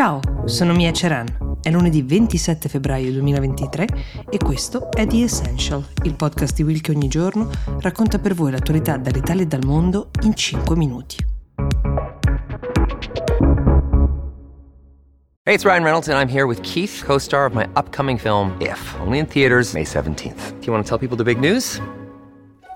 Ciao, sono Mia Ceran. È lunedì 27 febbraio 2023 e questo è The Essential, il podcast di Will che ogni giorno racconta per voi l'attualità dall'Italia e dal mondo in 5 minuti. Hey, it's Ryan Reynolds and I'm here with Keith, co-star of my upcoming film If, only in theaters May 17th. Do you want to tell people the big news?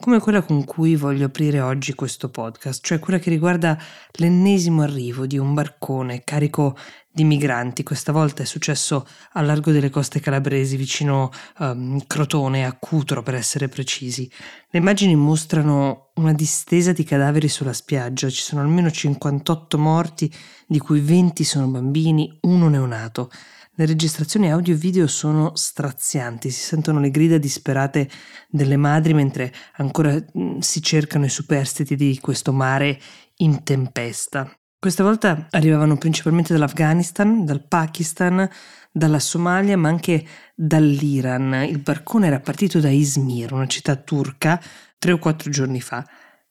come quella con cui voglio aprire oggi questo podcast, cioè quella che riguarda l'ennesimo arrivo di un barcone carico di migranti. Questa volta è successo al largo delle coste calabresi, vicino um, Crotone, a Cutro per essere precisi. Le immagini mostrano una distesa di cadaveri sulla spiaggia, ci sono almeno 58 morti, di cui 20 sono bambini, uno neonato. Le registrazioni audio e video sono strazianti, si sentono le grida disperate delle madri mentre ancora mm, si cercano i superstiti di questo mare in tempesta. Questa volta arrivavano principalmente dall'Afghanistan, dal Pakistan, dalla Somalia, ma anche dall'Iran. Il barcone era partito da Izmir, una città turca, tre o quattro giorni fa.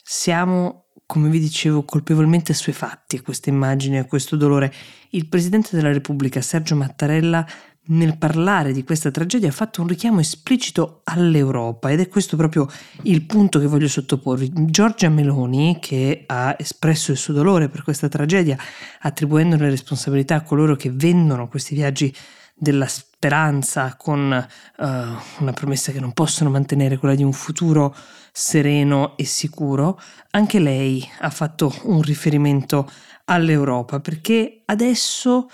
Siamo come vi dicevo, colpevolmente assuefatti a queste immagini, a questo dolore. Il Presidente della Repubblica, Sergio Mattarella, nel parlare di questa tragedia ha fatto un richiamo esplicito all'Europa ed è questo proprio il punto che voglio sottoporvi. Giorgia Meloni, che ha espresso il suo dolore per questa tragedia, attribuendo le responsabilità a coloro che vendono questi viaggi della speranza con uh, una promessa che non possono mantenere, quella di un futuro sereno e sicuro, anche lei ha fatto un riferimento all'Europa perché adesso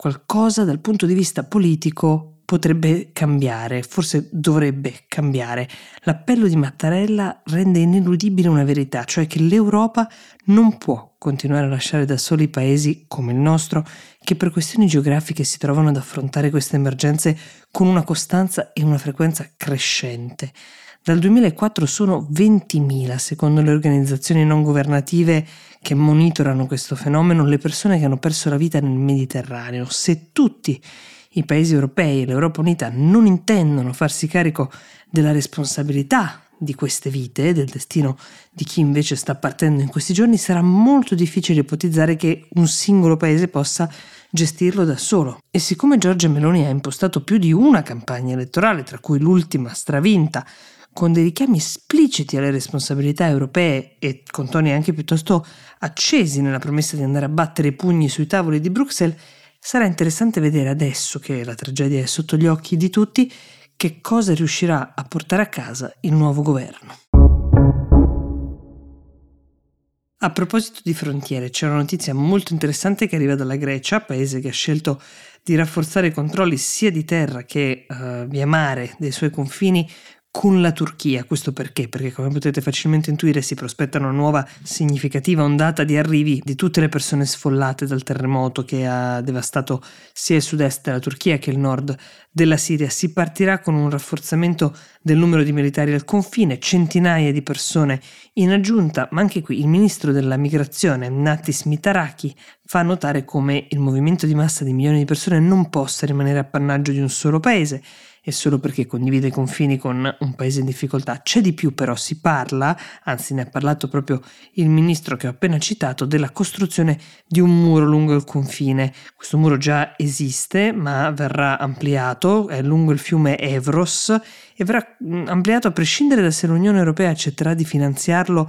qualcosa dal punto di vista politico potrebbe cambiare, forse dovrebbe cambiare. L'appello di Mattarella rende ineludibile una verità, cioè che l'Europa non può continuare a lasciare da soli paesi come il nostro che per questioni geografiche si trovano ad affrontare queste emergenze con una costanza e una frequenza crescente. Dal 2004 sono 20.000, secondo le organizzazioni non governative che monitorano questo fenomeno, le persone che hanno perso la vita nel Mediterraneo. Se tutti i paesi europei e l'Europa Unita non intendono farsi carico della responsabilità di queste vite, del destino di chi invece sta partendo in questi giorni, sarà molto difficile ipotizzare che un singolo paese possa gestirlo da solo. E siccome Giorgia Meloni ha impostato più di una campagna elettorale, tra cui l'ultima stravinta, con dei richiami espliciti alle responsabilità europee e con toni anche piuttosto accesi nella promessa di andare a battere i pugni sui tavoli di Bruxelles, Sarà interessante vedere adesso che la tragedia è sotto gli occhi di tutti che cosa riuscirà a portare a casa il nuovo governo. A proposito di frontiere, c'è una notizia molto interessante che arriva dalla Grecia, paese che ha scelto di rafforzare i controlli sia di terra che uh, via mare dei suoi confini con la Turchia. Questo perché? Perché come potete facilmente intuire si prospetta una nuova significativa ondata di arrivi di tutte le persone sfollate dal terremoto che ha devastato sia il sud-est della Turchia che il nord della Siria. Si partirà con un rafforzamento del numero di militari al confine, centinaia di persone in aggiunta, ma anche qui il ministro della migrazione Natis Mitaraki fa notare come il movimento di massa di milioni di persone non possa rimanere appannaggio di un solo paese e solo perché condivide i confini con un paese in difficoltà. C'è di più però, si parla, anzi ne ha parlato proprio il ministro che ho appena citato, della costruzione di un muro lungo il confine. Questo muro già esiste ma verrà ampliato, è lungo il fiume Evros e verrà ampliato a prescindere da se l'Unione Europea accetterà di finanziarlo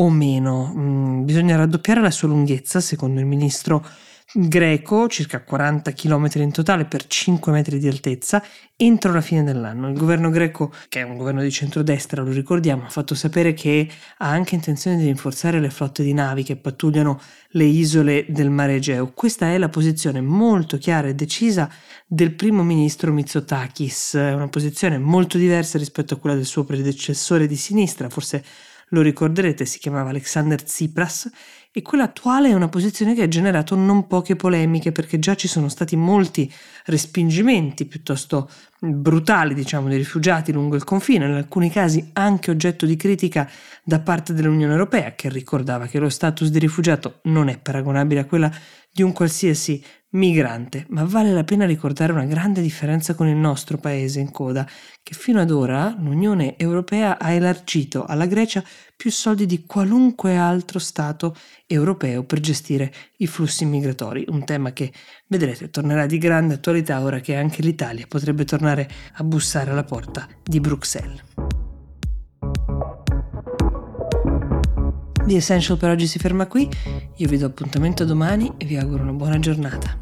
o meno. Mm, bisogna raddoppiare la sua lunghezza, secondo il ministro greco, circa 40 km in totale per 5 metri di altezza, entro la fine dell'anno. Il governo greco, che è un governo di centrodestra, lo ricordiamo, ha fatto sapere che ha anche intenzione di rinforzare le flotte di navi che pattugliano le isole del mare Egeo. Questa è la posizione molto chiara e decisa del primo ministro Mitsotakis, una posizione molto diversa rispetto a quella del suo predecessore di sinistra, forse lo ricorderete, si chiamava Alexander Tsipras e quella attuale è una posizione che ha generato non poche polemiche perché già ci sono stati molti respingimenti piuttosto brutali, diciamo, di rifugiati lungo il confine, in alcuni casi anche oggetto di critica da parte dell'Unione Europea, che ricordava che lo status di rifugiato non è paragonabile a quella di un qualsiasi migrante, ma vale la pena ricordare una grande differenza con il nostro paese in coda, che fino ad ora l'Unione Europea ha elargito alla Grecia più soldi di qualunque altro Stato europeo per gestire i flussi migratori, un tema che vedrete tornerà di grande attualità ora che anche l'Italia potrebbe tornare a bussare alla porta di Bruxelles. The Essential per oggi si ferma qui, io vi do appuntamento domani e vi auguro una buona giornata.